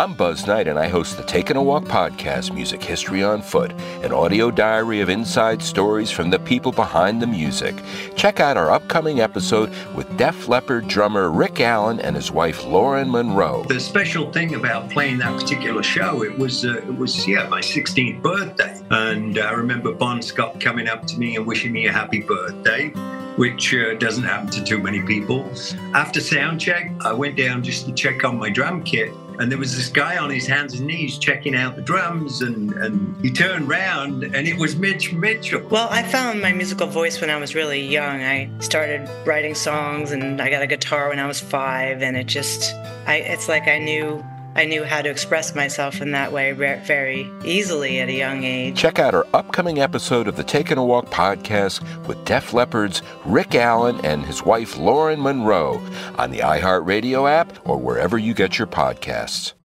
I'm Buzz Knight, and I host the Taking a Walk podcast, Music History on Foot, an audio diary of inside stories from the people behind the music. Check out our upcoming episode with Def Leppard drummer Rick Allen and his wife Lauren Monroe. The special thing about playing that particular show, it was uh, it was yeah my 16th birthday, and I remember Bon Scott coming up to me and wishing me a happy birthday which uh, doesn't happen to too many people. After sound check, I went down just to check on my drum kit, and there was this guy on his hands and knees checking out the drums, and, and he turned round, and it was Mitch Mitchell. Well, I found my musical voice when I was really young. I started writing songs, and I got a guitar when I was five, and it just, I, it's like I knew I knew how to express myself in that way very easily at a young age. Check out our upcoming episode of the Taking a Walk podcast with Def Leppard's Rick Allen and his wife Lauren Monroe on the iHeartRadio app or wherever you get your podcasts.